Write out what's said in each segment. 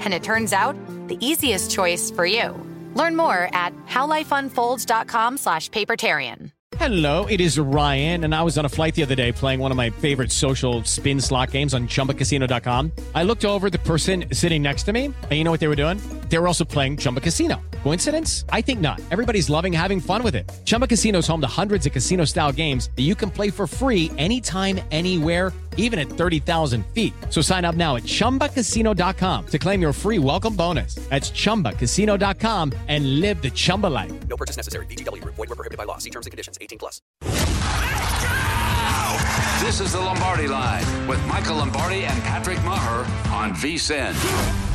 And it turns out, the easiest choice for you. Learn more at howlifeunfolds.com slash papertarian. Hello, it is Ryan, and I was on a flight the other day playing one of my favorite social spin slot games on chumbacasino.com. I looked over the person sitting next to me, and you know what they were doing? They were also playing Chumba Casino. Coincidence? I think not. Everybody's loving having fun with it. Chumba Casino is home to hundreds of casino style games that you can play for free anytime, anywhere, even at 30,000 feet. So sign up now at chumbacasino.com to claim your free welcome bonus. That's chumbacasino.com and live the Chumba life. No purchase necessary. VGW Group. Void were prohibited by law. See terms and conditions. 18 plus. This is the Lombardi Line with Michael Lombardi and Patrick Maher on VSIN.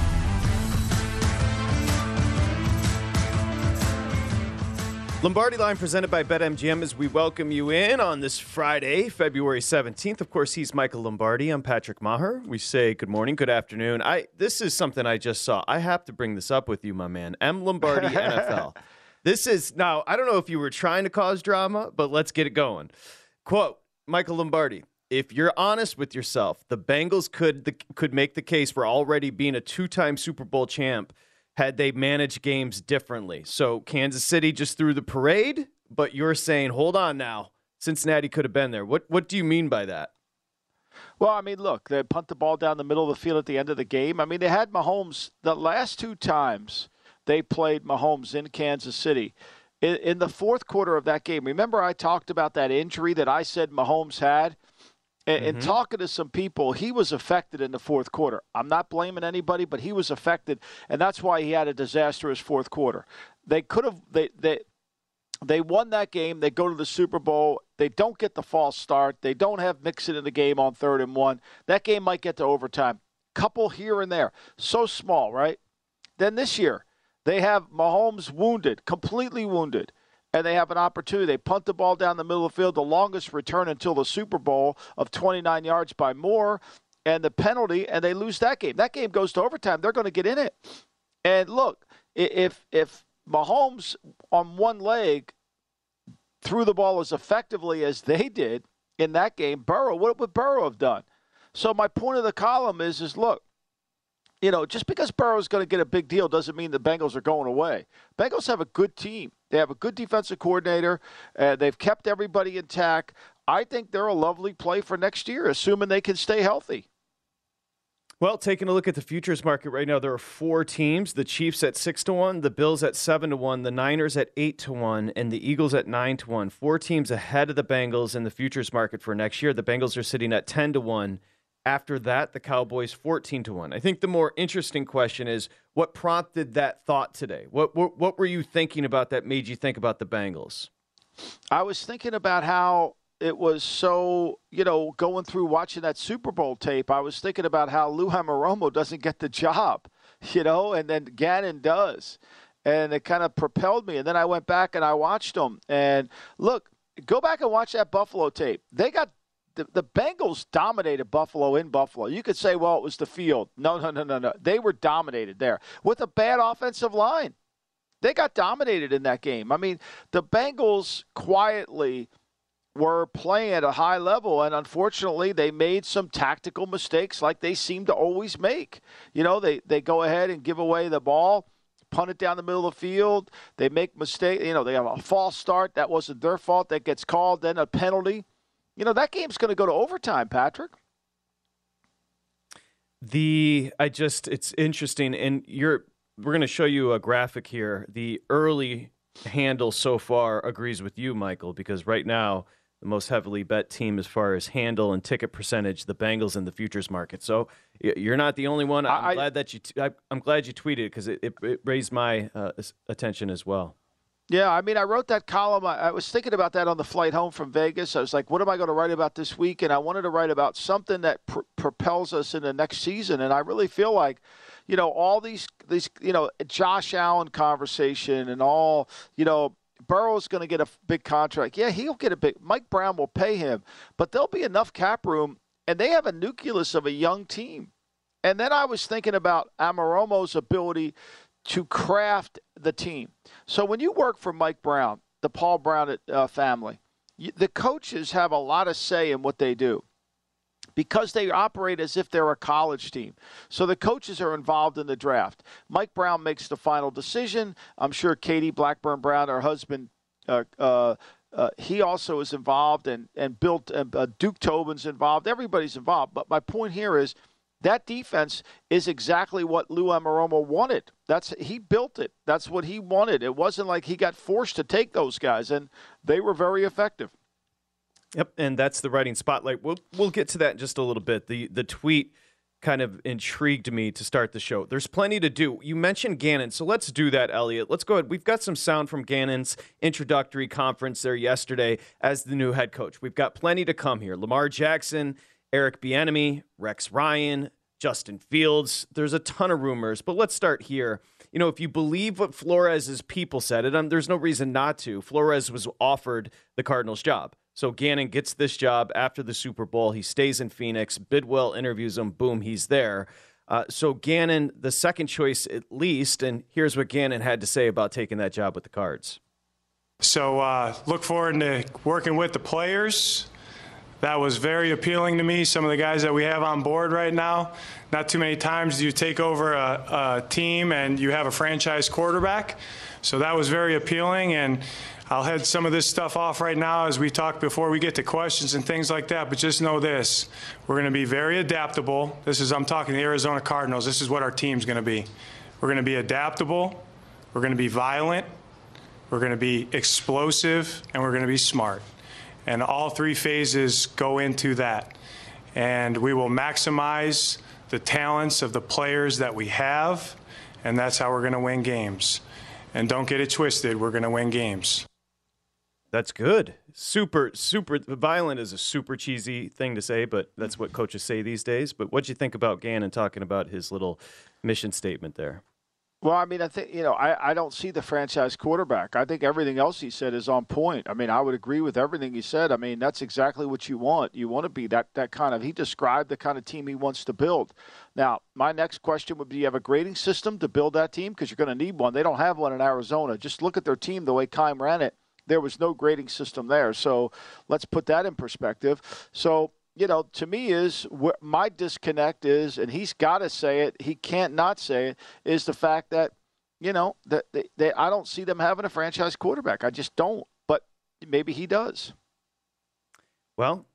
Lombardi Line presented by BetMGM as we welcome you in on this Friday, February 17th. Of course, he's Michael Lombardi. I'm Patrick Maher. We say good morning, good afternoon. I this is something I just saw. I have to bring this up with you, my man. M Lombardi NFL. This is now, I don't know if you were trying to cause drama, but let's get it going. Quote, Michael Lombardi, if you're honest with yourself, the Bengals could the, could make the case for already being a two-time Super Bowl champ had they managed games differently. So Kansas City just threw the parade, but you're saying, hold on now, Cincinnati could have been there. What what do you mean by that? Well, I mean, look, they punt the ball down the middle of the field at the end of the game. I mean, they had Mahomes the last two times they played Mahomes in Kansas City. In, in the fourth quarter of that game, remember I talked about that injury that I said Mahomes had? And, Mm-hmm. and talking to some people, he was affected in the fourth quarter. I'm not blaming anybody, but he was affected, and that's why he had a disastrous fourth quarter. They could have they they they won that game. They go to the Super Bowl. They don't get the false start. They don't have Mixon in the game on third and one. That game might get to overtime. Couple here and there. So small, right? Then this year, they have Mahomes wounded, completely wounded and they have an opportunity. They punt the ball down the middle of the field, the longest return until the Super Bowl of 29 yards by Moore, and the penalty, and they lose that game. That game goes to overtime. They're going to get in it. And look, if if Mahomes on one leg threw the ball as effectively as they did in that game, Burrow, what would Burrow have done? So my point of the column is, is look, you know, just because Burrow's going to get a big deal doesn't mean the Bengals are going away. Bengals have a good team. They have a good defensive coordinator. Uh, they've kept everybody intact. I think they're a lovely play for next year, assuming they can stay healthy. Well, taking a look at the futures market right now, there are four teams: the Chiefs at six to one, the Bills at seven to one, the Niners at eight to one, and the Eagles at nine to one. Four teams ahead of the Bengals in the futures market for next year. The Bengals are sitting at ten to one. After that, the Cowboys fourteen to one. I think the more interesting question is what prompted that thought today. What what, what were you thinking about that made you think about the Bengals? I was thinking about how it was so, you know, going through watching that Super Bowl tape, I was thinking about how Lou Anarumo doesn't get the job, you know, and then Gannon does. And it kind of propelled me. And then I went back and I watched them. And look, go back and watch that Buffalo tape. They got the, the Bengals dominated Buffalo in Buffalo. You could say, well, it was the field. No, no, no, no, no. They were dominated there with a bad offensive line. They got dominated in that game. I mean, the Bengals quietly were playing at a high level, and unfortunately, they made some tactical mistakes like they seem to always make. You know, they, they go ahead and give away the ball, punt it down the middle of the field. They make mistake. You know, they have a false start. That wasn't their fault. That gets called. Then a penalty. You know, that game's going to go to overtime, Patrick. The I just it's interesting, and you're we're going to show you a graphic here. The early handle so far agrees with you, Michael, because right now the most heavily bet team as far as handle and ticket percentage, the Bengals in the futures market. So you're not the only one. I'm I, glad that you. T- I, am glad you tweeted because it, it, it, raised my uh, attention as well. Yeah, I mean, I wrote that column. I, I was thinking about that on the flight home from Vegas. I was like, what am I going to write about this week? And I wanted to write about something that pr- propels us in the next season. And I really feel like you know all these these you know Josh Allen conversation and all you know Burrow's going to get a big contract. Yeah, he'll get a big. Mike Brown will pay him, but there'll be enough cap room, and they have a nucleus of a young team. And then I was thinking about Anarumo's ability to craft the team. So when you work for Mike Brown, the Paul Brown uh, family, you, the coaches have a lot of say in what they do because they operate as if they're a college team. So the coaches are involved in the draft. Mike Brown makes the final decision. I'm sure Katie Blackburn Brown, her husband, uh, uh, uh, he also is involved, and and built. Uh, Duke Tobin's involved. Everybody's involved. But my point here is that defense is exactly what Lou Anarumo wanted. That's he built it. That's what he wanted. It wasn't like he got forced to take those guys, and they were very effective. Yep, and that's the writing spotlight. We'll we'll get to that in just a little bit. The the tweet kind of intrigued me to start the show. There's plenty to do. You mentioned Gannon, so let's do that, Elliot. Let's go ahead. We've got some sound from Gannon's introductory conference there yesterday as the new head coach. We've got plenty to come here. Lamar Jackson, Eric Bieniemy, Rex Ryan, Justin Fields. There's a ton of rumors, but let's start here. You know, if you believe what Flores's people said, and there's no reason not to. Flores was offered the Cardinals job. So Gannon gets this job after the Super Bowl. He stays in Phoenix. Bidwill interviews him. Boom, he's there. Uh, so Gannon, the second choice at least, and here's what Gannon had to say about taking that job with the Cards. So uh, look forward to working with the players. That was very appealing to me. Some of the guys that we have on board right now. Not too many times do you take over a, a team and you have a franchise quarterback. So that was very appealing and I'll head some of this stuff off right now as we talk before we get to questions and things like that. But just know this we're going to be very adaptable. This is, I'm talking the Arizona Cardinals. This is what our team's going to be. We're going to be adaptable, we're going to be violent, we're going to be explosive, and we're going to be smart. And all three phases go into that. And we will maximize the talents of the players that we have, and that's how we're going to win games. And don't get it twisted, we're going to win games. That's good. Super, super violent is a super cheesy thing to say, but that's what coaches say these days. But what'd you think about Gannon talking about his little mission statement there? Well, I mean, I think, you know, I, I don't see the franchise quarterback. I think everything else he said is on point. I mean, I would agree with everything he said. I mean, that's exactly what you want. You want to be that, that kind of, he described the kind of team he wants to build. Now, my next question would be you have a grading system to build that team? Because you're going to need one. They don't have one in Arizona. Just look at their team the way Keim ran it there was no grading system there. So let's put that in perspective. So you know, to me is my disconnect is, and he's got to say it. He can't not say it. Is the fact that you know that they, they, I don't see them having a franchise quarterback. I just don't. But maybe he does. Well,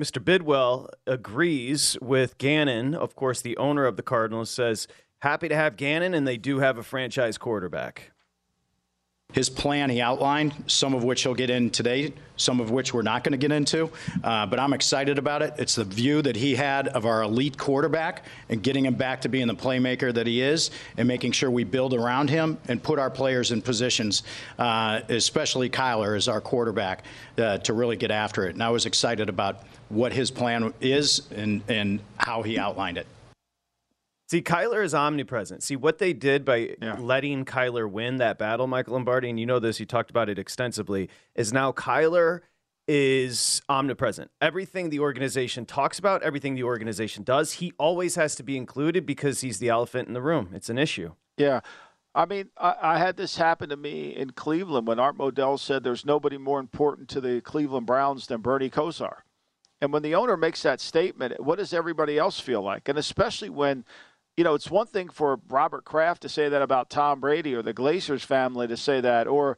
Mr. Bidwill agrees with Gannon. Of course, the owner of the Cardinals says happy to have Gannon, and they do have a franchise quarterback his plan he outlined, some of which he'll get in today, some of which we're not going to get into. Uh, but I'm excited about it. It's the view that he had of our elite quarterback and getting him back to being the playmaker that he is and making sure we build around him and put our players in positions, uh, especially Kyler as our quarterback, uh, to really get after it. And I was excited about what his plan is and, and how he outlined it. See, Kyler is omnipresent. See what they did by yeah. letting Kyler win that battle, Michael Lombardi, and you know this, you talked about it extensively, is now Kyler is omnipresent. Everything the organization talks about, everything the organization does, he always has to be included because he's the elephant in the room. It's an issue. Yeah. I mean, I, I, had this happen to me in Cleveland when Art Modell said there's nobody more important to the Cleveland Browns than Bernie Kosar. And when the owner makes that statement, what does everybody else feel like? And especially when, you know, it's one thing for Robert Kraft to say that about Tom Brady or the Glazers family to say that, or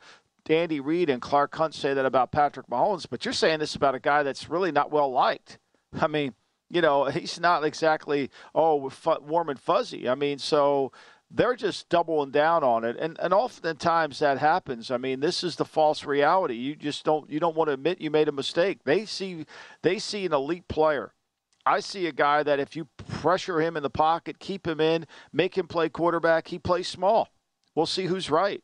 Andy Reid and Clark Hunt say that about Patrick Mahomes, but you're saying this about a guy that's really not well liked. I mean, you know, he's not exactly, oh, warm and fuzzy. I mean, so they're just doubling down on it and and oftentimes that happens i mean this is the false reality you just don't you don't want to admit you made a mistake they see they see an elite player i see a guy that if you pressure him in the pocket keep him in make him play quarterback he plays small. We'll see who's right.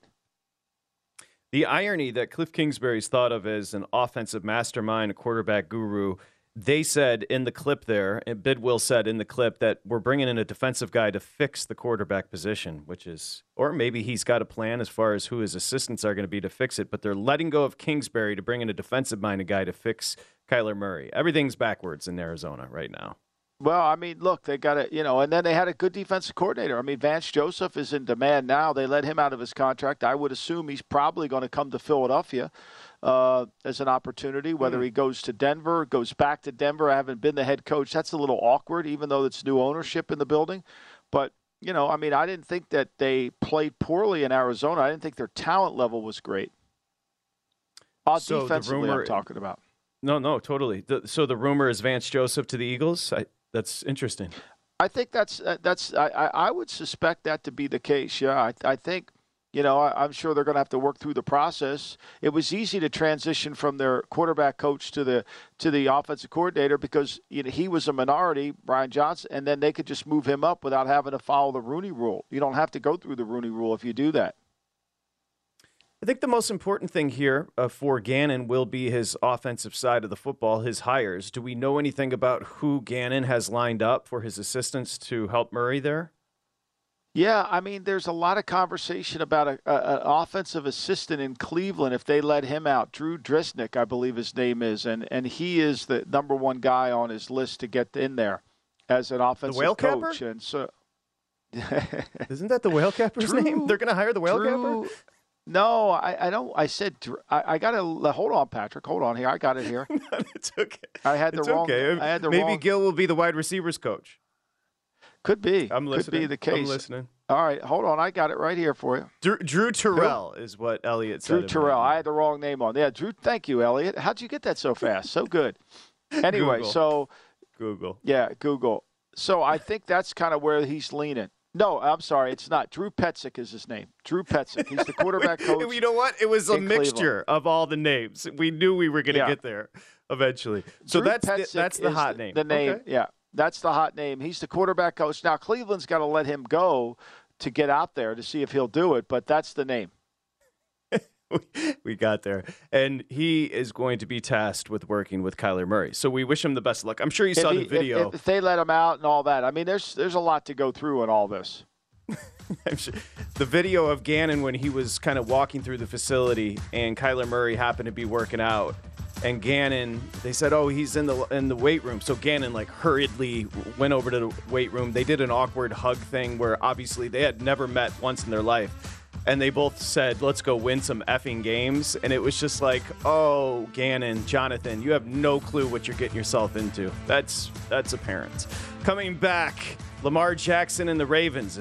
The irony that cliff kingsbury's thought of as an offensive mastermind a quarterback guru they said in the clip there, and Bidwill said in the clip that we're bringing in a defensive guy to fix the quarterback position, which is, or maybe he's got a plan as far as who his assistants are going to be to fix it, but they're letting go of Kingsbury to bring in a defensive minded guy to fix Kyler Murray. Everything's backwards in Arizona right now. Well, I mean, look, they got it, you know, and then they had a good defensive coordinator. I mean, Vance Joseph is in demand now. They let him out of his contract. I would assume he's probably going to come to Philadelphia uh, as an opportunity. Whether mm. he goes to Denver, goes back to Denver. I haven't been the head coach. That's a little awkward, even though it's new ownership in the building. But you know, I mean, I didn't think that they played poorly in Arizona. I didn't think their talent level was great. Uh, so defensively, rumor, I'm talking about. No, no, totally. The, so the rumor is Vance Joseph to the Eagles. I, that's interesting. I think that's uh, that's I, I would suspect that to be the case. Yeah, I, I think you know, I, am sure they're going to have to work through the process. It was easy to transition from their quarterback coach to the to the offensive coordinator because you know, he was a minority, Brian Johnson, and then they could just move him up without having to follow the Rooney Rule. You don't have to go through the Rooney Rule if you do that. I think the most important thing here uh, for Gannon will be his offensive side of the football, his hires. Do we know anything about who Gannon has lined up for his assistants to help Murray there? Yeah, I mean, there's a lot of conversation about an offensive assistant in Cleveland if they let him out. Drew Drisnick, I believe his name is, and and he is the number one guy on his list to get in there as an offensive the whale coach. Capper? And so, isn't that the whale capper's Drew, name? They're going to hire the whale Drew, capper. No, I, I don't. I said I, I got to hold on, Patrick. Hold on here. I got it here. it's okay. I had the it's wrong. Okay. I had the Maybe wrong. Gil will be the wide receivers coach. Could be. I'm listening. Could be the case. I'm listening. All right, hold on. I got it right here for you. Drew, Drew Terrell is what Elliot said. Drew Terrell. I had the wrong name on. Yeah, Drew. Thank you, Elliot. How'd you get that so fast? So good. Anyway, Google. so Google. Yeah, Google. So I think that's kind of where he's leaning. No, I'm sorry, it's not. Drew Petzing is his name. Drew Petzing. He's the quarterback coach. you know what? It was a mixture Cleveland. of all the names. We knew we were going to Yeah. get there eventually. So Drew that's the, that's the hot name. The name, Okay. yeah, that's the hot name. He's the quarterback coach. Now Cleveland's got to let him go to get out there to see if he'll do it, but that's the name. we got there. And he is going to be tasked with working with Kyler Murray. So we wish him the best of luck. I'm sure you If saw he- the video. If, if they let him out and all that, I mean, there's there's a lot to go through in all this. Sure- the video of Gannon when he was kind of walking through the facility and Kyler Murray happened to be working out. And Gannon, they said, "Oh, he's in the in the weight room." So Gannon like hurriedly went over to the weight room. They did an awkward hug thing where obviously they had never met once in their life, and they both said, "Let's go win some effing games." And it was just like, "Oh, Gannon, Jonathan, you have no clue what you're getting yourself into." That's that's apparent. Coming back, Lamar Jackson and the Ravens.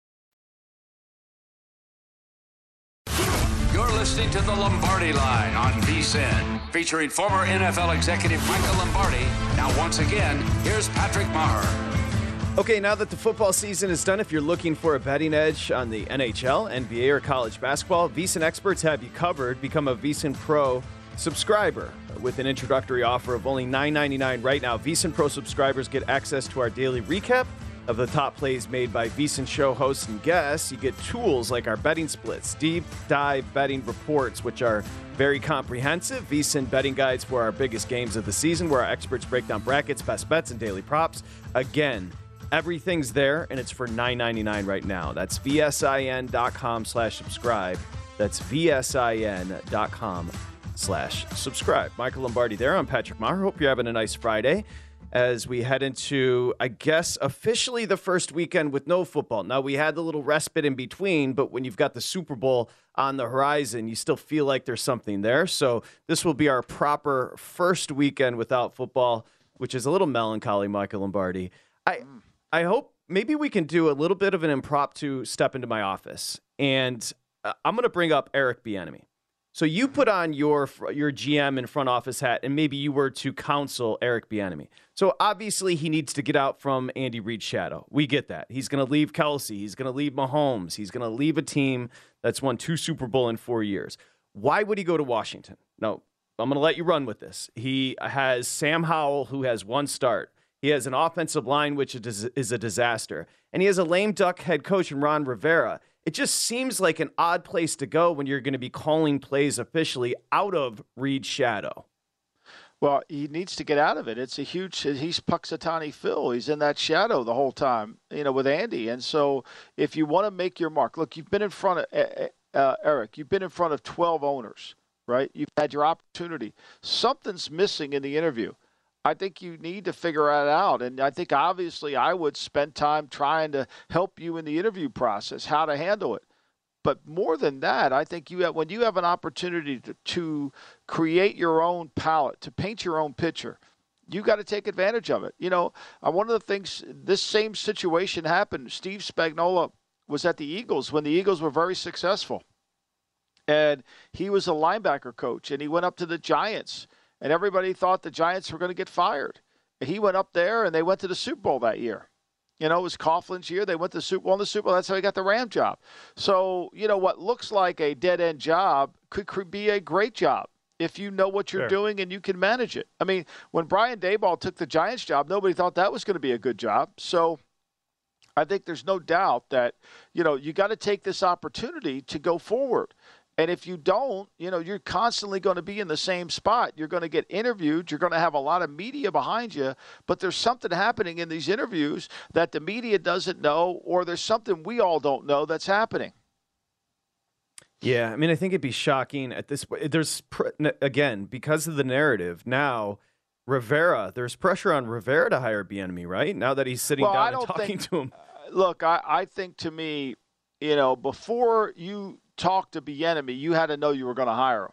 Listening to the Lombardi Line on VSIN, featuring former NFL executive Michael Lombardi. Now, once again, here's Patrick Maher. Okay, now that the football season is done, if you're looking for a betting edge on the NHL, NBA, or college basketball, VSIN experts have you covered. Become a VSIN Pro subscriber with an introductory offer of only $9.99 right now. VSIN Pro subscribers get access to our daily recap of the top plays made by VSIN show hosts and guests. You get tools like our betting splits, deep dive betting reports, which are very comprehensive. VSIN betting guides for our biggest games of the season, where our experts break down brackets, best bets, and daily props. Again, Everything's there, and it's for $9.99 right now. That's vsin.com slash subscribe. That's vsin.com slash subscribe. Michael Lombardi there. I'm Patrick Maher. Hope you're having a nice Friday as we head into, I guess, officially the first weekend with no football. Now, we had the little respite in between, but when you've got the Super Bowl on the horizon, you still feel like there's something there. So this will be our proper first weekend without football, which is a little melancholy, Michael Lombardi. I, I hope maybe we can do a little bit of an impromptu step into my office. And uh, I'm going to bring up Eric Bieniemy. So you put on your your GM and front office hat, and maybe you were to counsel Eric Bieniemy. So obviously he needs to get out from Andy Reid's shadow. We get that. He's going to leave Kelce. He's going to leave Mahomes. He's going to leave a team that's won two Super Bowl in four years. Why would he go to Washington? No, I'm going to let you run with this. He has Sam Howell, who has one start. He has an offensive line which is a disaster, and he has a lame duck head coach in Ron Rivera it just seems like an odd place to go when you're going to be calling plays officially out of Reid's shadow. Well, he needs to get out of it. It's a huge. He's Punxsutawney Phil. He's in that shadow the whole time, you know, with Andy. And so, if you want to make your mark, look, you've been in front of uh, uh, Eric. You've been in front of 12 owners, right? You've had your opportunity. Something's missing in the interview. I think you need to figure that out. And I think obviously I would spend time trying to help you in the interview process, how to handle it. But more than that, I think you have, when you have an opportunity to, to create your own palette, to paint your own picture, you got to take advantage of it. You know, uh, one of the things, this same situation happened. Steve Spagnuolo was at the Eagles when the Eagles were very successful. And he was a linebacker coach, and he went up to the Giants and everybody thought the Giants were going to get fired. He went up there, and they went to the Super Bowl that year. You know, it was Coughlin's year. They went to the Super Bowl. In the Super Bowl, that's how he got the Ram job. So, you know, what looks like a dead end job could be a great job if you know what you're sure. doing and you can manage it. I mean, when Brian Daboll took the Giants job, nobody thought that was going to be a good job. So, I think there's no doubt that, you know, you got to take this opportunity to go forward. And if you don't, you know, you're constantly going to be in the same spot. You're going to get interviewed. You're going to have a lot of media behind you. But there's something happening in these interviews that the media doesn't know, or there's something we all don't know that's happening. Yeah, I mean, I think it'd be shocking at this point. There's again because of the narrative now. Rivera, there's pressure on Rivera to hire Bieniemy, right? Now that he's sitting well, down and talking think, to him. Uh, look, I, I think to me, you know, before you talk to Bieniemy, you had to know you were going to hire him.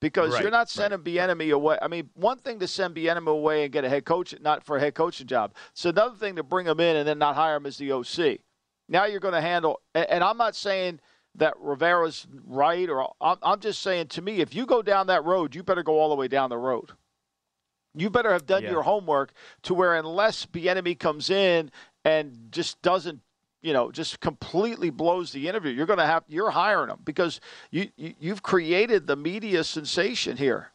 because Right, you're not sending Bieniemy away. I mean, one thing to send Bieniemy away and get a head coach, not for a head coaching job. It's another thing to bring him in and then not hire him as the OC. Now you're going to handle, and, I'm not saying that Rivera's right, or I'm, I'm just saying to me, if you go down that road, you better go all the way down the road. You better have done Yeah. your homework to where unless Bieniemy comes in and just doesn't you know, just completely blows the interview. You're going to have you're hiring him because you, you you've created the media sensation here.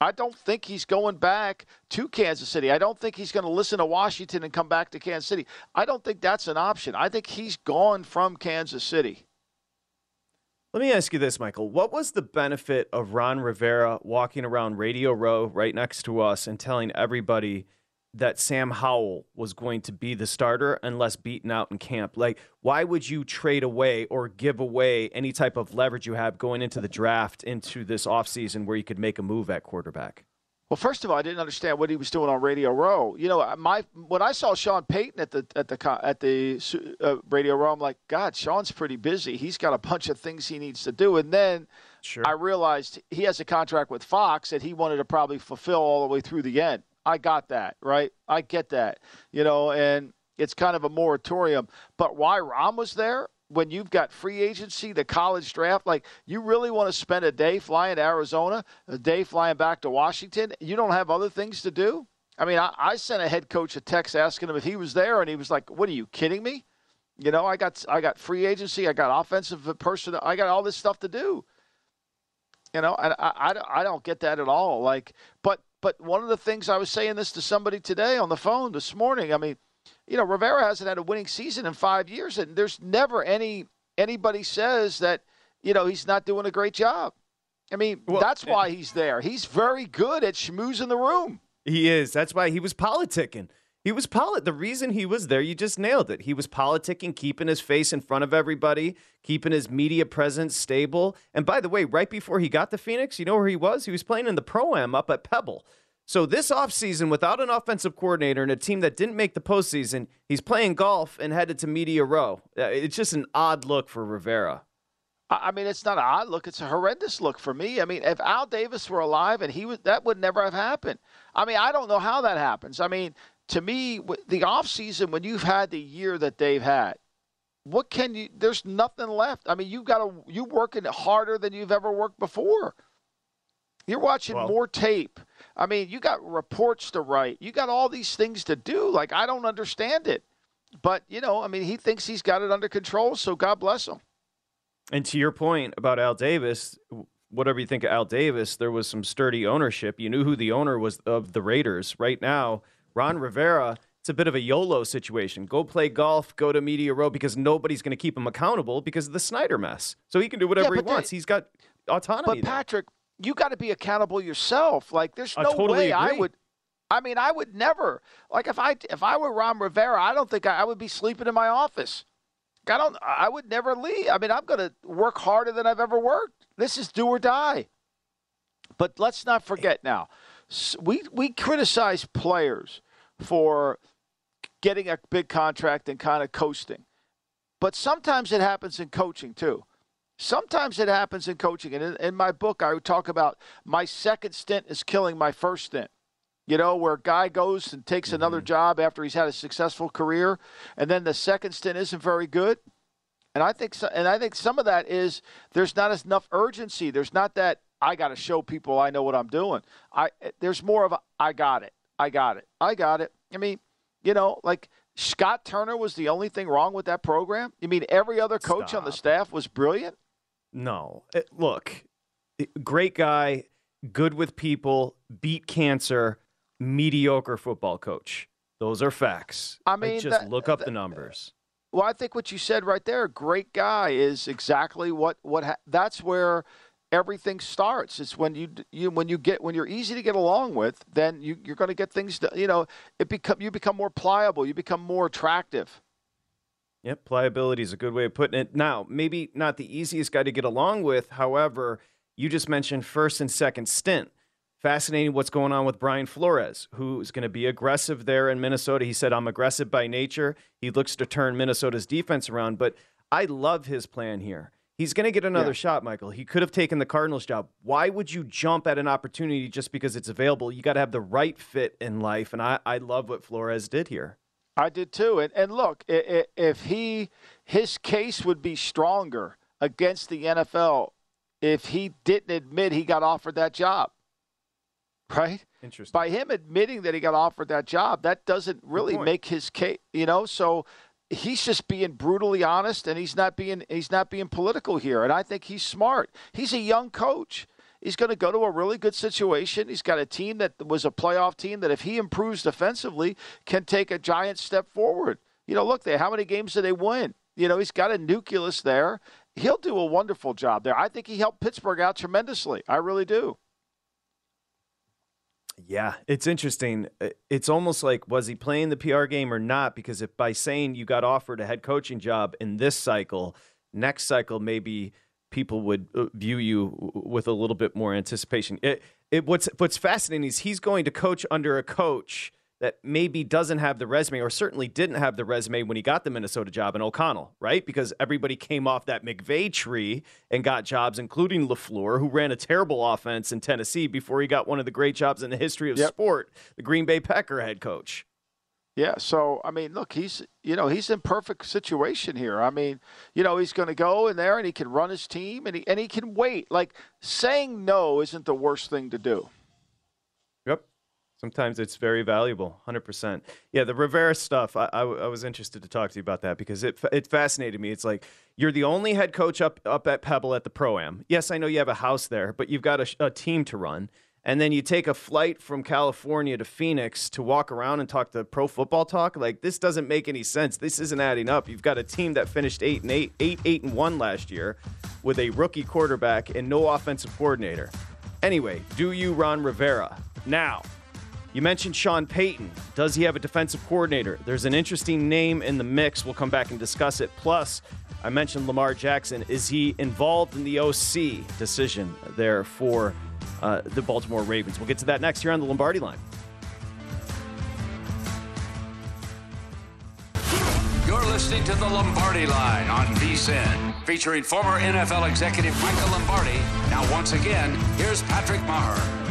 I don't think he's going back to Kansas City. I don't think he's going to listen to Washington and come back to Kansas City. I don't think that's an option. I think he's gone from Kansas City. Let me ask you this, Michael. What was the benefit of Ron Rivera walking around Radio Row right next to us and telling everybody that Sam Howell was going to be the starter unless beaten out in camp? Like, why would you trade away or give away any type of leverage you have going into the draft into this offseason where you could make a move at quarterback? Well, first of all, I didn't understand what he was doing on Radio Row. You know, my when I saw Sean Payton at the at the at the uh, Radio Row, I'm like, God, Sean's pretty busy. He's got a bunch of things he needs to do. And then I realized he has a contract with Fox that he wanted to probably fulfill all the way through the end. I got that, right? I get that, you know, and it's kind of a moratorium. But why Ron was there when you've got free agency, the college draft, like you really want to spend a day flying to Arizona, a day flying back to Washington? You don't have other things to do? I mean, I, I sent a head coach a text asking him if he was there, and he was like, "What are you kidding me?" You know, I got I got free agency, I got offensive person, I got all this stuff to do. You know, and I, I, I don't get that at all. Like, but but one of the things I was saying this to somebody today on the phone this morning. I mean, you know, Rivera hasn't had a winning season in five years, and there's never any anybody says that you know he's not doing a great job. I mean, that's why he's there. He's very good at schmoozing the room. He is. That's why he was politicking. He was polit. The reason he was there, you just nailed it. He was politicking, keeping his face in front of everybody, keeping his media presence stable. And by the way, right before he got to Phoenix, you know where he was? He was playing in the Pro Am up at Pebble. So this offseason, without an offensive coordinator and a team that didn't make the postseason, he's playing golf and headed to Media Row. Uh, It's just an odd look for Rivera. I I mean, it's not an odd look; it's a horrendous look for me. I mean, if Al Davis were alive and he was, that would never have happened. I mean, I don't know how that happens. I mean, to me, the offseason, when you've had the year that they've had, what can you? There's nothing left. I mean, you've got to you working harder than you've ever worked before. You're watching more tape. I mean, you got reports to write. You got all these things to do. Like I don't understand it, but you know, I mean, he thinks he's got it under control. So God bless him. And to your point about Al Davis, whatever you think of Al Davis, there was some sturdy ownership. You knew who the owner was of the Raiders. Right now, Ron Rivera, it's a bit of a YOLO situation. Go play golf, go to Media Row because nobody's going to keep him accountable because of the Snyder mess. So he can do whatever Yeah, he they- wants. He's got autonomy. But there. Patrick, you got to be accountable yourself. Like there's I no totally way I would. I mean, I would never. Like if I if I were Ron Rivera, I don't think I, I would be sleeping in my office. I don't. I would never leave. I mean, I'm going to work harder than I've ever worked. This is do or die. But let's not forget now. We we criticize players for getting a big contract and kind of coasting. But sometimes it happens in coaching too. Sometimes it happens in coaching. And in, in my book, I would talk about my second stint is killing my first stint. You know, where a guy goes and takes another mm-hmm. job after he's had a successful career, and then the second stint isn't very good. And I think, so, and I think some of that is there's not enough urgency. There's not that I got to show people I know what I'm doing. I there's more of a I got it, I got it, I got it. I mean, you know, like Scott Turner was the only thing wrong with that program. You mean every other coach on the staff was brilliant? No. It- look, eh, great guy, good with people, beat cancer, mediocre football coach. Those are facts. I mean, just that- look up the numbers. Well, I think what you said right there, great guy, is exactly what what ha- that's where everything starts. It's when you you when you get when you're easy to get along with, then you you're going to get things. To, you know, it become you become more pliable. You become more attractive. Yep, pliability is a good way of putting it. Now, maybe not the easiest guy to get along with. However, you just mentioned first and second stint. Fascinating what's going on with Brian Flores, who's going to be aggressive there in Minnesota. He said, I'm aggressive by nature. He looks to turn Minnesota's defense around, but I love his plan here. He's going to get another Yeah. shot, Michael. He could have taken the Cardinals job. Why would you jump at an opportunity just because it's available? You got to have the right fit in life, and I, I love what Flores did here. I did too. And and look, if he his case would be stronger against the NFL if he didn't admit he got offered that job. Right? Interesting. By him admitting that he got offered that job, that doesn't really make his case, you know, so he's just being brutally honest and he's not being he's not being political here and I think he's smart. He's a young coach. He's going to go to a really good situation. He's got a team that was a playoff team that if he improves defensively can take a giant step forward. You know, look there, how many games did they win? You know, he's got a nucleus there. He'll do a wonderful job there. I think he helped Pittsburgh out tremendously. I really do. Yeah, it's interesting. Uh, It's almost like was he playing the PR game or not? Because if by saying you got offered a head coaching job in this cycle, next cycle maybe people would uh, view you with a little bit more anticipation. It, it what's what's fascinating is he's going to coach under a coach that maybe doesn't have the resume or certainly didn't have the resume when he got the Minnesota job in O'Connell, right? Because everybody came off that McVay tree and got jobs, including LaFleur, who ran a terrible offense in Tennessee before he got one of the great jobs in the history of Yep. sport, the Green Bay Packer head coach. Yeah, so I mean, look, he's you know he's in perfect situation here. I mean, you know he's going to go in there and he can run his team and he and he can wait. Like saying no isn't the worst thing to do. Sometimes it's very valuable, 100%. Yeah, the Rivera stuff, I, I, was interested to talk to you about that because it, it fascinated me. It's like you're the only head coach up, up at Pebble at the Pro Am. Yes, I know you have a house there, but you've got a, a team to run. And then you take a flight from California to Phoenix to walk around and talk to Pro Football Talk. Like this doesn't make any sense. This isn't adding up. You've got a team that finished eight and eight, eight, eight and one last year, with a rookie quarterback and no offensive coordinator. Anyway, do you Ron Rivera now? You mentioned Sean Payton. Does he have a defensive coordinator? There's an interesting name in the mix. We'll come back and discuss it. Plus, I mentioned Lamar Jackson. Is he involved in the OC decision there for uh, the Baltimore Ravens? We'll get to that next here on the Lombardi line. You're listening to the Lombardi Line on VSIN, featuring former NFL executive Michael Lombardi. Now, once again, here's Patrick Maher.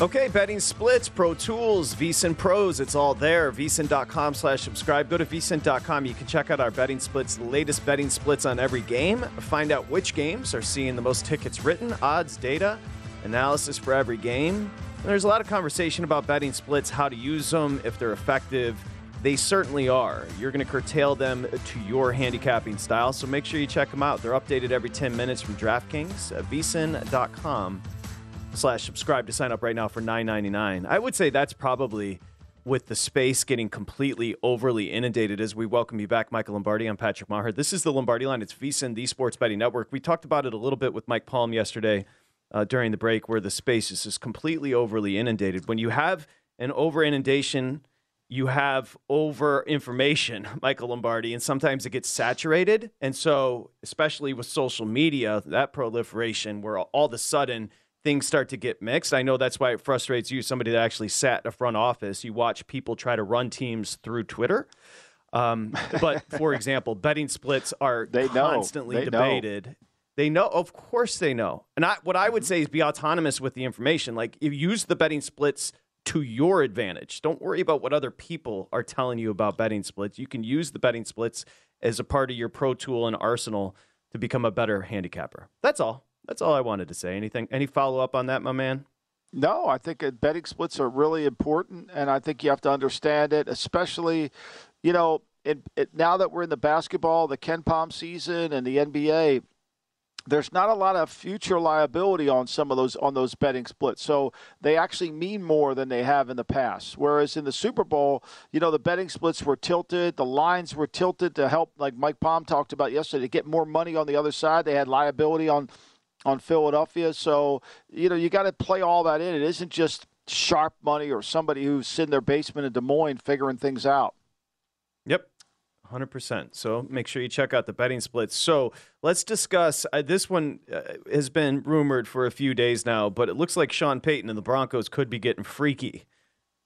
Okay, betting splits, Pro Tools, VSIN Pros, it's all there. VSIN.com slash subscribe. Go to VSIN.com. You can check out our betting splits, the latest betting splits on every game. Find out which games are seeing the most tickets written, odds, data, analysis for every game. And there's a lot of conversation about betting splits, how to use them, if they're effective. They certainly are. You're going to curtail them to your handicapping style, so make sure you check them out. They're updated every 10 minutes from DraftKings. VSIN.com slash subscribe to sign up right now for $9.99. I would say that's probably with the space getting completely overly inundated as we welcome you back, Michael Lombardi. I'm Patrick Maher. This is the Lombardi line. It's VSIN, the Sports Betting Network. We talked about it a little bit with Mike Palm yesterday uh, during the break where the space is just completely overly inundated. When you have an over inundation, you have over information, Michael Lombardi, and sometimes it gets saturated. And so, especially with social media, that proliferation where all of a sudden things start to get mixed. I know that's why it frustrates you, somebody that actually sat in a front office. You watch people try to run teams through Twitter. Um, but for example, betting splits are They know. constantly They know. debated. They know, of course, they know. And I, what I would say is be autonomous with the information. Like, you use the betting splits to your advantage. Don't worry about what other people are telling you about betting splits. You can use the betting splits as a part of your pro tool and arsenal to become a better handicapper. That's all. That's all I wanted to say. Anything? Any follow up on that, my man? No, I think betting splits are really important, and I think you have to understand it, especially, you know, it, it, now that we're in the basketball, the KenPom season, and the NBA. There's not a lot of future liability on some of those on those betting splits, so they actually mean more than they have in the past. Whereas in the Super Bowl, you know, the betting splits were tilted, the lines were tilted to help, like Mike Palm talked about yesterday, to get more money on the other side. They had liability on on Philadelphia. So, you know, you got to play all that in. It isn't just sharp money or somebody who's sitting in their basement in Des Moines figuring things out. Yep. 100%. So make sure you check out the betting splits. So let's discuss. Uh, this one uh, has been rumored for a few days now, but it looks like Sean Payton and the Broncos could be getting freaky.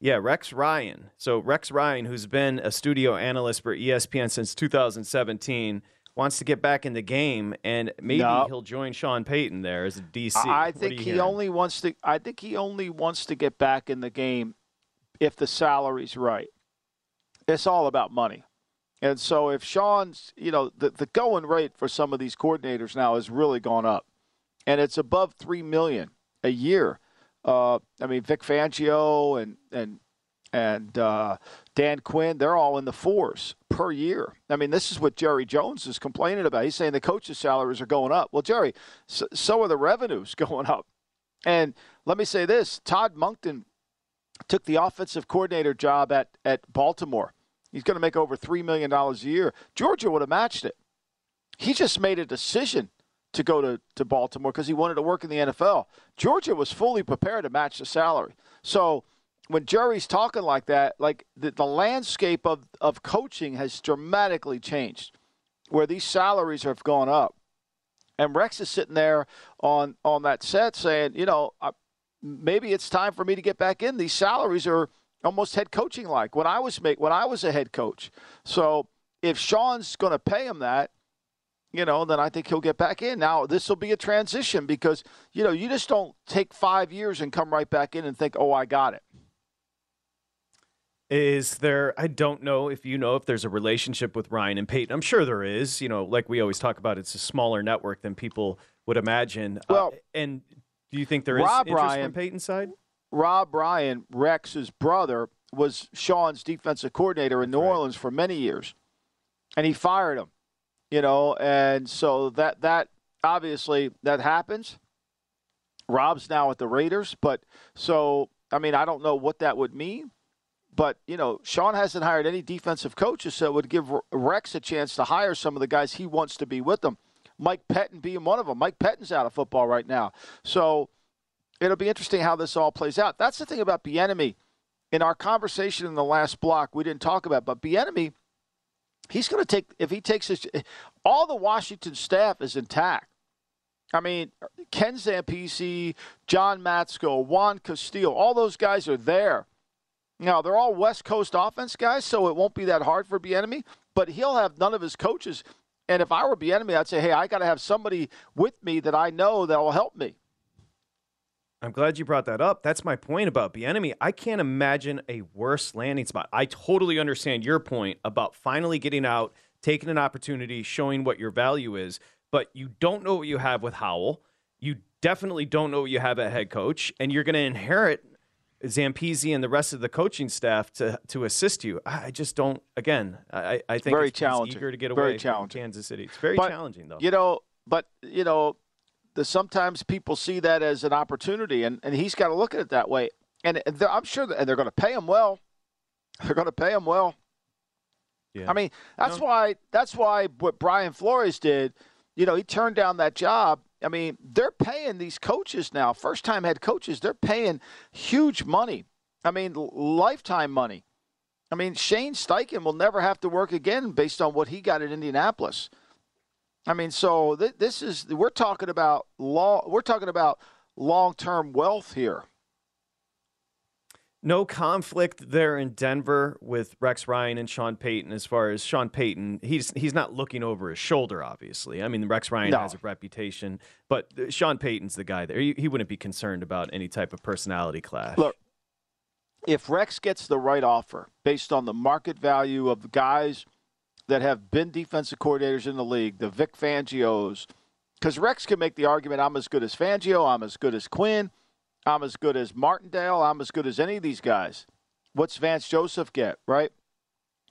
Yeah, Rex Ryan. So Rex Ryan, who's been a studio analyst for ESPN since 2017, wants to get back in the game, and maybe No. he'll join Sean Payton there as a DC. I think he hearing? only wants to. I think he only wants to get back in the game if the salary's right. It's all about money, and so if Sean's, you know, the the going rate for some of these coordinators now has really gone up, and it's above three million a year. Uh, I mean, Vic Fangio and and and uh, Dan Quinn, they're all in the fours per year. I mean, this is what Jerry Jones is complaining about. He's saying the coaches' salaries are going up. Well, Jerry, so, so are the revenues going up. And let me say this Todd Monken took the offensive coordinator job at, at Baltimore. He's going to make over $3 million a year. Georgia would have matched it. He just made a decision to go to, to Baltimore because he wanted to work in the NFL. Georgia was fully prepared to match the salary. So when Jerry's talking like that, like the, the landscape of, of coaching has dramatically changed, where these salaries have gone up. And Rex is sitting there on on that set saying, you know, I, maybe it's time for me to get back in. These salaries are almost head coaching like when I was make when I was a head coach. So if Sean's going to pay him that, you know, then I think he'll get back in. Now this will be a transition because you know you just don't take five years and come right back in and think, oh, I got it. Is there, I don't know if you know if there's a relationship with Ryan and Peyton. I'm sure there is. You know, like we always talk about, it's a smaller network than people would imagine. Well, uh, and do you think there is Rob interest Ryan- from Peyton's side? Rob Ryan, Rex's brother, was Sean's defensive coordinator in New Orleans for many years, and he fired him. You know, and so that that obviously that happens. Rob's now at the Raiders, but so I mean I don't know what that would mean, but you know Sean hasn't hired any defensive coaches, so it would give Rex a chance to hire some of the guys he wants to be with them. Mike Pettine being one of them. Mike Pettine's out of football right now, so it'll be interesting how this all plays out. That's the thing about Bieniemy. In our conversation in the last block, we didn't talk about, but Bieniemy, he's going to take if he takes his all the Washington staff is intact. I mean, Ken Zampese, John Matsko, Juan Castillo, all those guys are there. Now they're all West Coast offense guys, so it won't be that hard for Bieniemy. But he'll have none of his coaches. And if I were Bieniemy, I'd say, hey, I got to have somebody with me that I know that will help me. I'm glad you brought that up. That's my point about Bieniemy. I can't imagine a worse landing spot. I totally understand your point about finally getting out, taking an opportunity, showing what your value is, but you don't know what you have with Howell. You definitely don't know what you have at head coach, and you're going to inherit Zampese and the rest of the coaching staff to to assist you. I just don't. Again, I, I think Very it's, challenging. eager to get Very away challenging. from Kansas City. It's very But, challenging, though. You know, but you know, the sometimes people see that as an opportunity, and, and he's got to look at it that way. And I'm sure, that, and they're going to pay him well. They're going to pay him well. Yeah. I mean, that's why that's why what Brian Flores did. You know, he turned down that job. I mean, they're paying these coaches now, first time head coaches. They're paying huge money. I mean, lifetime money. I mean, Shane Steichen will never have to work again based on what he got at Indianapolis. I mean, so th- this is we're talking about law. We're talking about long term wealth here. No conflict there in Denver with Rex Ryan and Sean Payton as far as Sean Payton. He's he's not looking over his shoulder, obviously. I mean, Rex Ryan No. has a reputation, but uh, Sean Payton's the guy there. He, he wouldn't be concerned about any type of personality clash. Look, if Rex gets the right offer based on the market value of the guys that have been defensive coordinators in the league, the Vic Fangios, because Rex can make the argument I'm as good as Fangio, I'm as good as Quinn, I'm as good as Martindale, I'm as good as any of these guys. What's Vance Joseph get, right?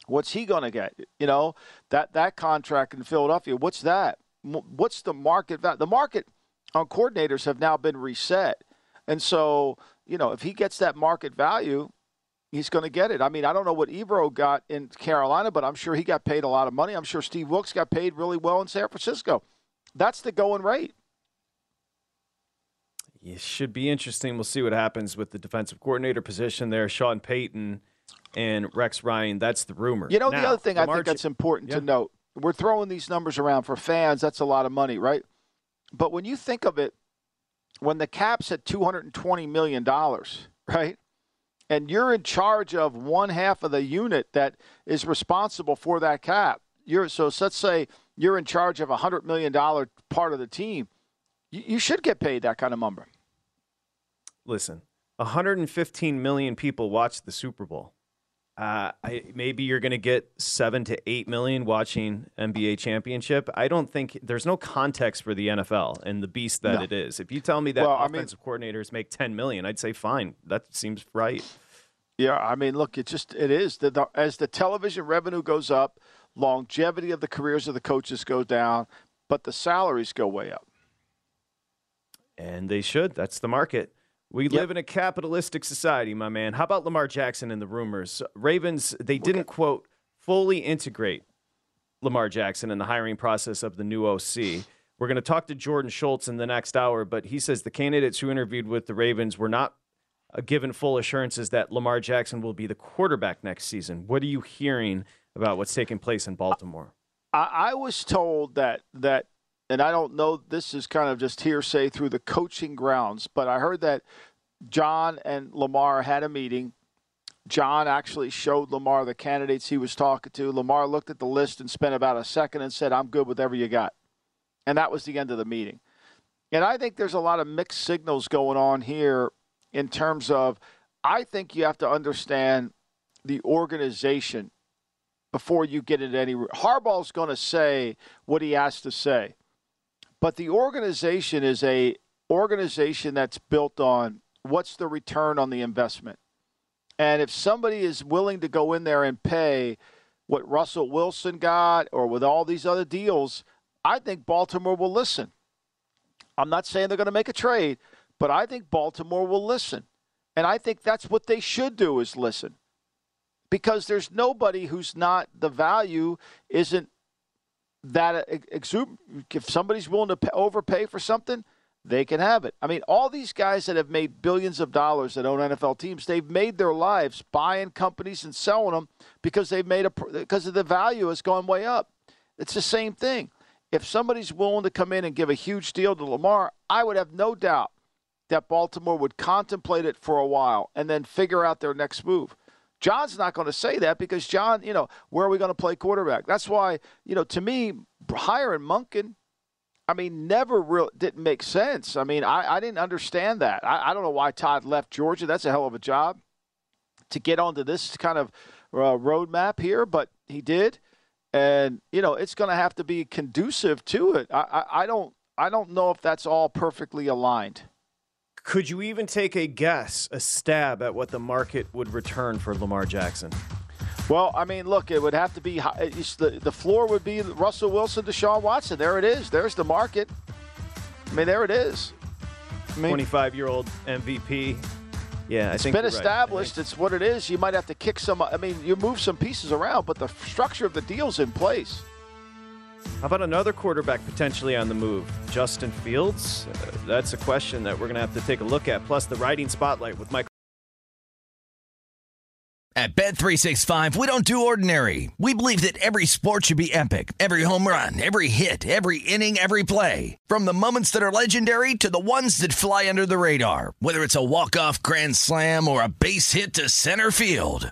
What's he going to get? You know, that, that contract in Philadelphia, what's that? What's the market value? The market on coordinators have now been reset. And so, you know, if he gets that market value, he's going to get it. I mean, I don't know what Evero got in Carolina, but I'm sure he got paid a lot of money. I'm sure Steve Wilks got paid really well in San Francisco. That's the going rate. It should be interesting. We'll see what happens with the defensive coordinator position there. Sean Payton and Rex Ryan. That's the rumor. You know, the other thing I Lamar think that's important Yeah. to note we're throwing these numbers around for fans. That's a lot of money, right? But when you think of it, when the cap's at $220 million, right? And you're in charge of one half of the unit that is responsible for that cap. you're so let's say you're in charge of a hundred million dollar part of the team, you, you should get paid that kind of number. Listen, 115 million people watch the Super Bowl. Uh, I, maybe you're going to get seven to eight million watching NBA championship. I don't think there's no context for the NFL and the beast that No. it is. If you tell me that Well, I mean- offensive coordinators make 10 million, I'd say fine. That seems right. Yeah, I mean, look, it just it is the, the, as the television revenue goes up, longevity of the careers of the coaches goes down, but the salaries go way up. And they should. That's the market. We live in a capitalistic society, my man. How about Lamar Jackson and the rumors? Ravens, they didn't, quote, fully integrate Lamar Jackson in the hiring process of the new OC. We're going to talk to Jordan Schultz in the next hour, but he says the candidates who interviewed with the Ravens were not uh, given full assurances that Lamar Jackson will be the quarterback next season. What are you hearing about what's taking place in Baltimore? I, I was told that that, and I don't know. This is kind of just hearsay through the coaching grounds, but I heard that John and Lamar had a meeting. John actually showed Lamar the candidates he was talking to. Lamar looked at the list and spent about a second and said, "I'm good with whatever you got," and that was the end of the meeting. And I think there's a lot of mixed signals going on here in terms of I think you have to understand the organization before you get into any. Harbaugh's going to say what he has to say, but the organization is a organization that's built on what's the return on the investment. And if somebody is willing to go in there and pay what Russell Wilson got or with all these other deals, I think Baltimore will listen. I'm not saying they're going to make a trade, but I think Baltimore will listen. And I think that's what they should do is listen. Because there's nobody who's not the value isn't that uh, exuberant. If somebody's willing to pay, overpay for something, they can have it. I mean, all these guys that have made billions of dollars that own NFL teams, they've made their lives buying companies and selling them because they've made a because of the value has gone way up. It's the same thing. If somebody's willing to come in and give a huge deal to Lamar, I would have no doubt that Baltimore would contemplate it for a while and then figure out their next move. John's not going to say that because John, you know, where are we going to play quarterback? That's why, you know, to me, hiring Monken, I mean, never real didn't make sense. I mean, I, I didn't understand that. I, I don't know why Todd left Georgia. That's a hell of a job to get onto this kind of uh, roadmap here, but he did, and you know, it's going to have to be conducive to it. I, I, I don't, I don't know if that's all perfectly aligned. Could you even take a guess, a stab at what the market would return for Lamar Jackson? Well, I mean, look, it would have to be the the floor would be Russell Wilson, Deshaun Watson. There it is. There's the market. I mean, there it is. I mean, 25 year old MVP. Yeah, I it's think been you're right. established. It's what it is. You might have to kick some. I mean, you move some pieces around, but the structure of the deal's in place. How about another quarterback potentially on the move? Justin Fields? Uh, that's a question that we're going to have to take a look at. Plus, the riding spotlight with Michael. At Bet365, we don't do ordinary. We believe that every sport should be epic. Every home run, every hit, every inning, every play. From the moments that are legendary to the ones that fly under the radar. Whether it's a walk-off grand slam or a base hit to center field.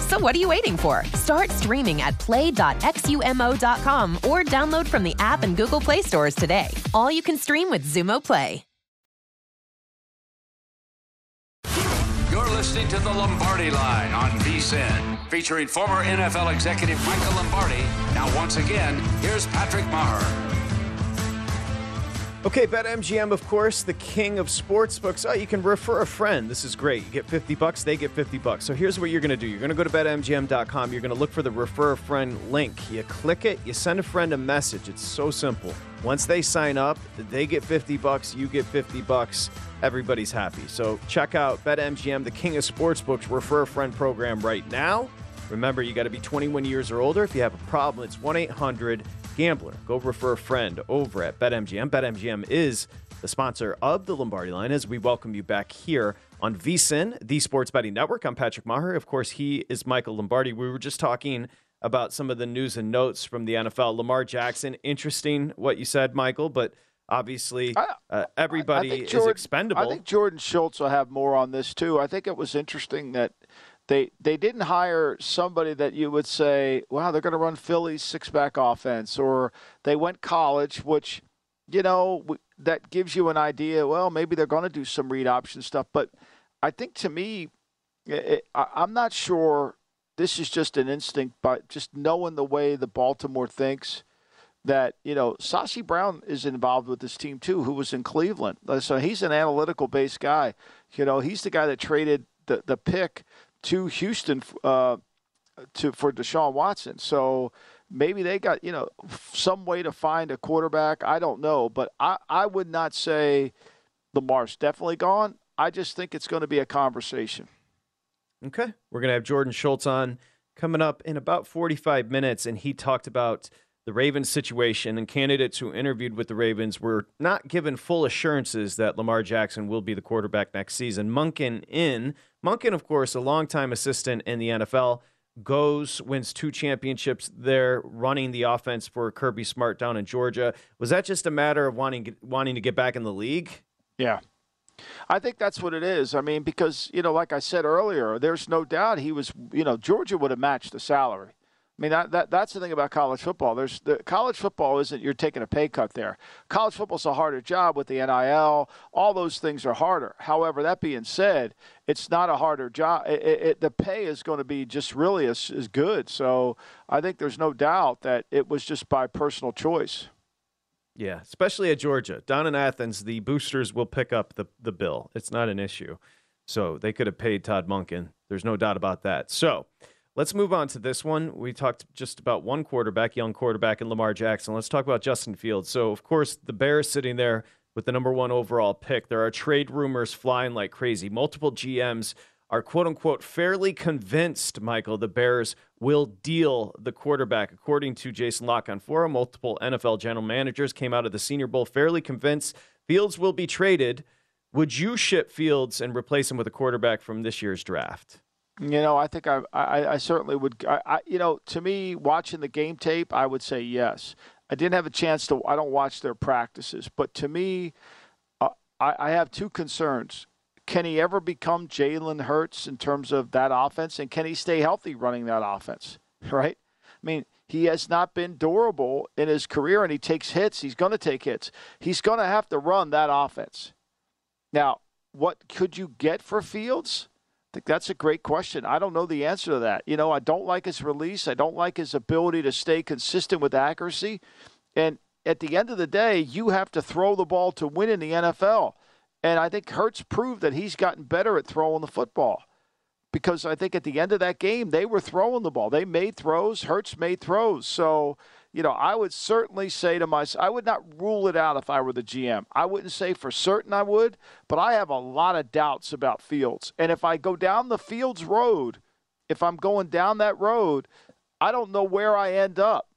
So what are you waiting for? Start streaming at play.xumo.com or download from the app and Google Play stores today. All you can stream with Xumo Play. You're listening to the Lombardi Line on VSIN, featuring former NFL executive Michael Lombardi. Now, once again, here's Patrick Maher. Okay, BetMGM, of course, the king of sportsbooks. Oh, you can refer a friend. This is great. You get 50 bucks, they get 50 bucks. So here's what you're going to do. You're going to go to betmgm.com. You're going to look for the refer a friend link. You click it, you send a friend a message. It's so simple. Once they sign up, they get 50 bucks, you get 50 bucks. Everybody's happy. So check out BetMGM, the king of sportsbooks refer a friend program right now. Remember, you got to be 21 years or older. If you have a problem, it's 1 800 Gambler. Go refer a friend over at BetMGM. BetMGM is the sponsor of the Lombardi line as we welcome you back here on VSIN, the Sports Betting Network. I'm Patrick Maher. Of course, he is Michael Lombardi. We were just talking about some of the news and notes from the NFL. Lamar Jackson, interesting what you said, Michael, but obviously uh, everybody Jordan, is expendable. I think Jordan Schultz will have more on this too. I think it was interesting that they they didn't hire somebody that you would say, wow, they're going to run Philly's six back offense, or they went college, which you know that gives you an idea. Well, maybe they're going to do some read option stuff, but I think to me, it, I, I'm not sure. This is just an instinct, but just knowing the way the Baltimore thinks that you know Sashi Brown is involved with this team too, who was in Cleveland. So he's an analytical based guy. You know, he's the guy that traded the the pick to Houston uh, to for Deshaun Watson. So maybe they got you know some way to find a quarterback. I don't know, but I I would not say Lamar's definitely gone. I just think it's going to be a conversation. Okay, we're gonna have Jordan Schultz on coming up in about 45 minutes, and he talked about the Ravens situation and candidates who interviewed with the Ravens were not given full assurances that Lamar Jackson will be the quarterback next season. Monken in. Monken, of course, a longtime assistant in the NFL, goes, wins two championships there, running the offense for Kirby Smart down in Georgia. Was that just a matter of wanting wanting to get back in the league? Yeah. I think that's what it is. I mean, because, you know, like I said earlier, there's no doubt he was, you know, Georgia would have matched the salary. I mean, that, that that's the thing about college football. There's the college football isn't you're taking a pay cut there. College football's a harder job with the NIL. All those things are harder. However, that being said, it's not a harder job. It, it, the pay is going to be just really as, as good. So I think there's no doubt that it was just by personal choice. Yeah, especially at Georgia. Down in Athens, the boosters will pick up the, the bill. It's not an issue. So they could have paid Todd Monken. There's no doubt about that. So let's move on to this one. We talked just about one quarterback, young quarterback, and Lamar Jackson. Let's talk about Justin Fields. So, of course, the Bears sitting there with the number one overall pick. There are trade rumors flying like crazy. Multiple GMs are quote unquote fairly convinced, Michael, the Bears will deal the quarterback. According to Jason La Canfora, multiple NFL general managers came out of the Senior Bowl fairly convinced Fields will be traded. Would you ship Fields and replace him with a quarterback from this year's draft? You know, I think I, I, I certainly would. I, I, you know, to me, watching the game tape, I would say yes. I didn't have a chance to. I don't watch their practices, but to me, uh, I, I have two concerns. Can he ever become Jalen Hurts in terms of that offense, and can he stay healthy running that offense? Right? I mean, he has not been durable in his career, and he takes hits. He's going to take hits. He's going to have to run that offense. Now, what could you get for Fields? I think that's a great question. I don't know the answer to that. You know, I don't like his release. I don't like his ability to stay consistent with accuracy. And at the end of the day, you have to throw the ball to win in the NFL. And I think Hurts proved that he's gotten better at throwing the football. Because I think at the end of that game, they were throwing the ball. They made throws. Hurts made throws. So you know, I would certainly say to myself, I would not rule it out if I were the GM. I wouldn't say for certain I would, but I have a lot of doubts about Fields. And if I go down the Fields road, if I'm going down that road, I don't know where I end up.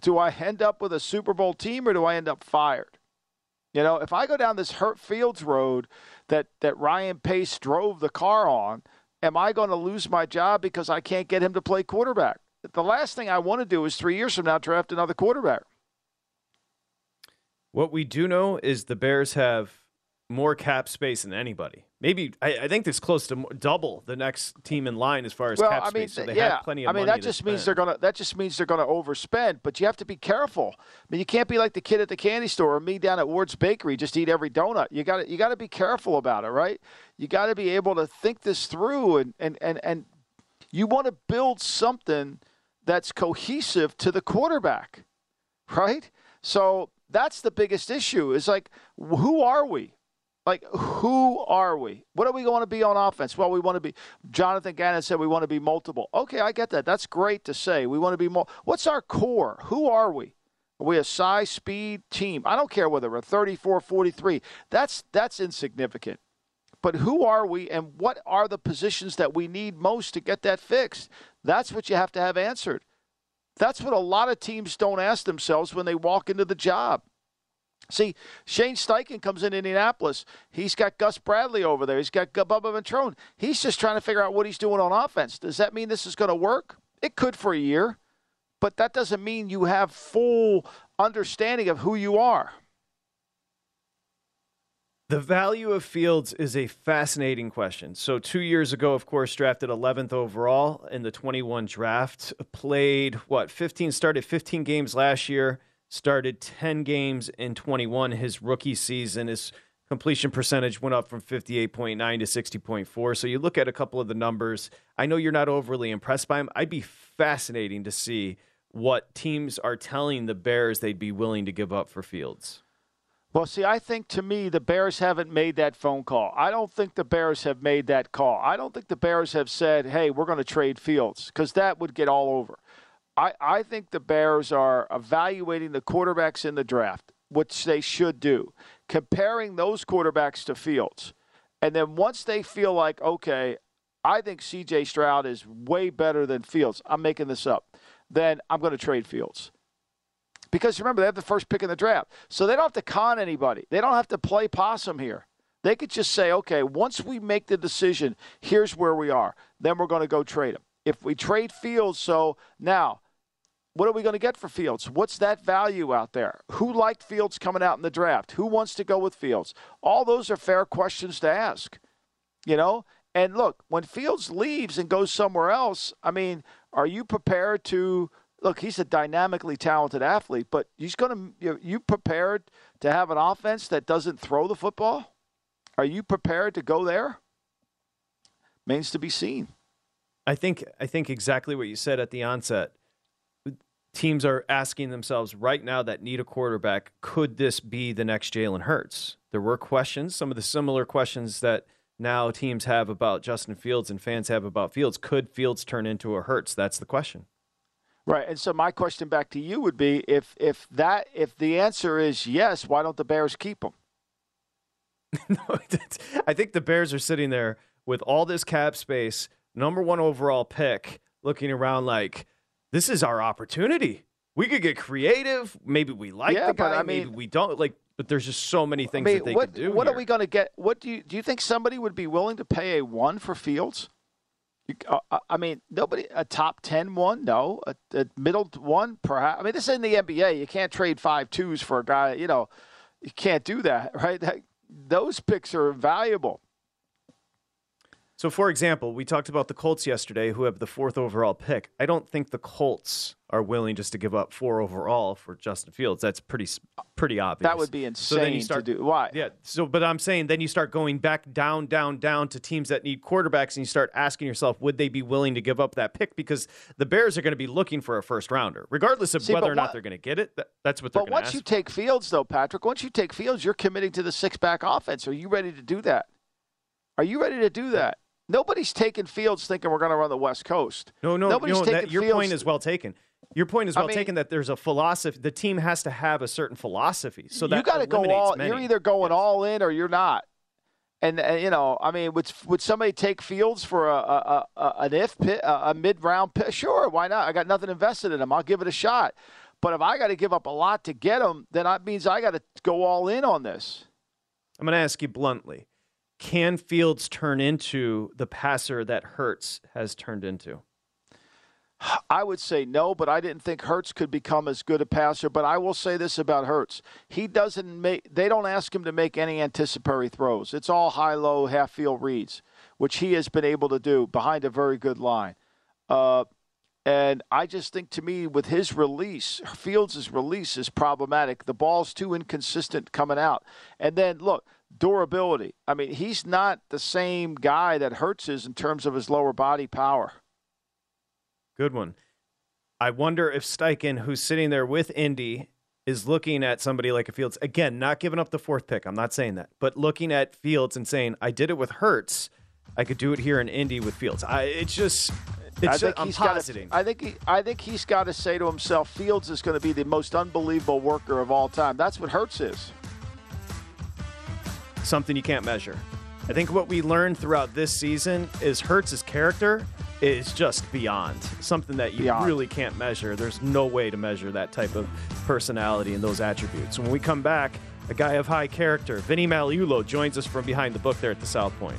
Do I end up with a Super Bowl team or do I end up fired? You know, if I go down this Hurt Fields road that that Ryan Pace drove the car on, am I going to lose my job because I can't get him to play quarterback? The last thing I want to do is three years from now draft another quarterback. What we do know is the Bears have more cap space than anybody. Maybe I, I think this close to double the next team in line as far as well, cap I mean, space. So they yeah, have plenty of I mean, that just means spend. they're gonna. That just means they're gonna overspend. But you have to be careful. I mean, you can't be like the kid at the candy store or me down at Ward's Bakery, just eat every donut. You got. You got to be careful about it, right? You got to be able to think this through, and and and and you want to build something that's cohesive to the quarterback, right? So that's the biggest issue. Is like, who are we? Like, who are we? What are we going to be on offense? Well, we want to be. Jonathan Gannon said we want to be multiple. Okay, I get that. That's great to say. We want to be more. What's our core? Who are we? Are we a size, speed team? I don't care whether we're 34, 43. That's that's insignificant. But who are we, and what are the positions that we need most to get that fixed? That's what you have to have answered. That's what a lot of teams don't ask themselves when they walk into the job. See, Shane Steichen comes in Indianapolis. He's got Gus Bradley over there. He's got Bubba Ventrone. He's just trying to figure out what he's doing on offense. Does that mean this is going to work? It could for a year, but that doesn't mean you have full understanding of who you are. The value of Fields is a fascinating question. So, two years ago, of course, drafted 11th overall in the 21 draft, played what, 15, started 15 games last year, started 10 games in 21 his rookie season. His completion percentage went up from 58.9 to 60.4. So, you look at a couple of the numbers. I know you're not overly impressed by him. I'd be fascinating to see what teams are telling the Bears they'd be willing to give up for Fields. Well, see, I think to me, the Bears haven't made that phone call. I don't think the Bears have made that call. I don't think the Bears have said, hey, we're going to trade Fields, because that would get all over. I, I think the Bears are evaluating the quarterbacks in the draft, which they should do, comparing those quarterbacks to Fields. And then once they feel like, okay, I think CJ Stroud is way better than Fields, I'm making this up, then I'm going to trade Fields because remember they have the first pick in the draft, so they don't have to con anybody. They don't have to play possum here. They could just say, okay, once we make the decision, here's where we are. Then we're going to go trade him. If we trade Fields, so now, what are we going to get for Fields? What's that value out there? Who liked Fields coming out in the draft? Who wants to go with Fields? All those are fair questions to ask. You know, and look, when Fields leaves and goes somewhere else, I mean, are you prepared to? Look, he's a dynamically talented athlete, but he's going to. You, prepared to have an offense that doesn't throw the football? Are you prepared to go there? Means to be seen. I think I think exactly what you said at the onset. Teams are asking themselves right now that need a quarterback. Could this be the next Jalen Hurts? There were questions, some of the similar questions that now teams have about Justin Fields and fans have about Fields. Could Fields turn into a Hurts? That's the question. Right. And so my question back to you would be if if that if the answer is yes, why don't the Bears keep him? no, I think the Bears are sitting there with all this cap space, number 1 overall pick, looking around like this is our opportunity. We could get creative. Maybe we like yeah, the guy, but I mean, maybe we don't like but there's just so many things I mean, that they what, could do. What here. are we going to get? What do you do you think somebody would be willing to pay a 1 for Fields? You, uh, I mean, nobody a top 10 one, no, a, a, middle one, perhaps. I mean, this is in the NBA. You can't trade five twos for a guy. You know, you can't do that, right? That, those picks are valuable. So, for example, we talked about the Colts yesterday, who have the fourth overall pick. I don't think the Colts are willing just to give up four overall for Justin Fields. That's pretty pretty obvious. That would be insane so then you start, to do. Why? Yeah. So, but I'm saying then you start going back down, down, down to teams that need quarterbacks, and you start asking yourself, would they be willing to give up that pick? Because the Bears are going to be looking for a first rounder, regardless of See, whether or not what- they're going to get it. That, that's what they're But going to once you take Fields, though, Patrick, once you take Fields, you're committing to the six back offense. Are you ready to do that? Are you ready to do that? Nobody's taking Fields thinking we're going to run the West Coast. No, no, Nobody's no. taking That, your Fields- point is well taken. Your point is I well mean- taken that there's a philosophy. The team has to have a certain philosophy. So that you got to go all. Many. You're either going all in or you're not. And, and you know, I mean, would would somebody take Fields for a, a, a an if pit, a, a mid round pick? Sure, why not? I got nothing invested in him. I'll give it a shot. But if I got to give up a lot to get him, then that means I got to go all in on this. I'm going to ask you bluntly can Fields turn into the passer that Hurts has turned into? I would say no, but I didn't think Hurts could become as good a passer. But I will say this about Hurts: he doesn't make. They don't ask him to make any anticipatory throws. It's all high-low, half-field reads, which he has been able to do behind a very good line. Uh, and I just think to me, with his release, Fields' release is problematic. The ball's too inconsistent coming out. And then, look, durability. I mean, he's not the same guy that Hurts is in terms of his lower body power. Good one. I wonder if Steichen, who's sitting there with Indy, is looking at somebody like a Fields. Again, not giving up the fourth pick. I'm not saying that. But looking at Fields and saying, I did it with Hurts. I could do it here in Indy with Fields. I, it's just I think he's got to, I think he, I think he's got to say to himself, Fields is going to be the most unbelievable worker of all time. That's what Hurts is. Something you can't measure. I think what we learned throughout this season is Hurts's character is just beyond something that you beyond. really can't measure. There's no way to measure that type of personality and those attributes. When we come back, a guy of high character, Vinny Magliulo, joins us from behind the book there at the South Point.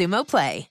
Xumo Play.